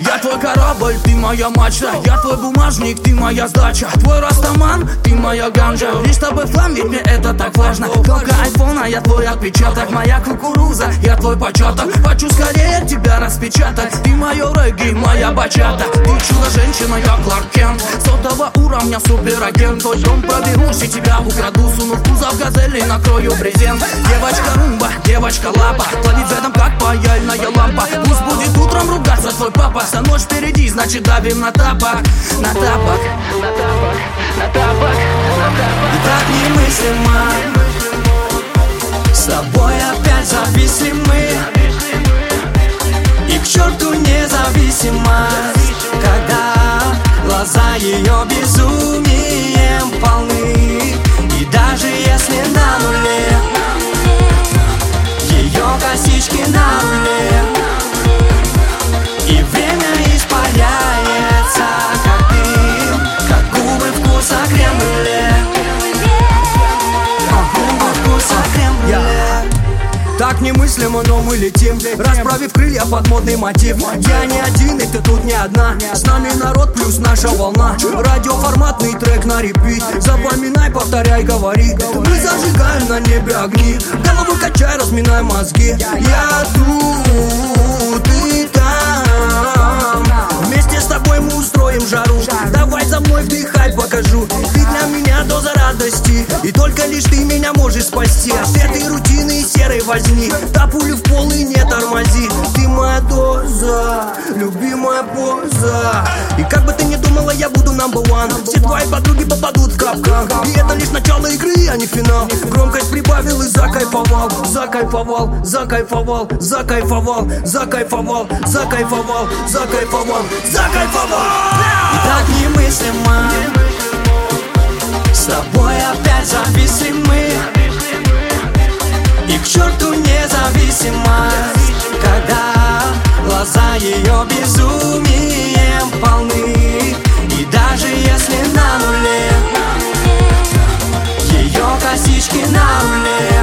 Я твой корабль, ты моя мачта. Я твой бумажник, ты моя сдача. Твой растаман, ты моя ганжа. Лишь тобой флам, ведь мне это так важно Кнопка айфона, я твой отпечаток. Моя кукуруза, я твой початок. Хочу скорее тебя распечатать. Ты мое регги, моя бачата. Ты чудо-женщина, я Кларк Кент. Сотого уровня суперагент. Твой дом проберусь и тебя украду. Суну в кузов газели, накрою брезент. Девочка, девочка лапа Плавит в этом как паяльная лампа. Пусть будет утром ругаться твой папа. Вся ночь впереди, значит давим на тапок. На тапок, на тапок, на тапок, на тапок И так немыслимо. С тобой опять зависимы. И к черту независимость. Когда глаза ее безумием Так немыслимо, но мы летим. Расправив крылья под модный мотив. Я не один, и ты тут не одна. С нами народ плюс наша волна. Радиоформатный трек на репит. Запоминай, повторяй, говори. Мы зажигаем на небе огни. Голову качай, разминай мозги. Я тут, И только лишь ты меня можешь спасти. От этой рутины и серой возни. Та пулю в пол и не тормози. Ты моя доза, любимая поза. И как бы ты ни думала, я буду number one. Все твои подруги попадут в капкан. И это лишь начало игры, а не финал. Громкость прибавил и закайфовал. Закайфовал, закайфовал, закайфовал Закайфовал, закайфовал, закайфовал Закайфовал! И так немыслимо с тобой опять зависимы. Мы И к черту независимость Когда глаза ее безумием полны. И даже если на нуле Ее косички на уле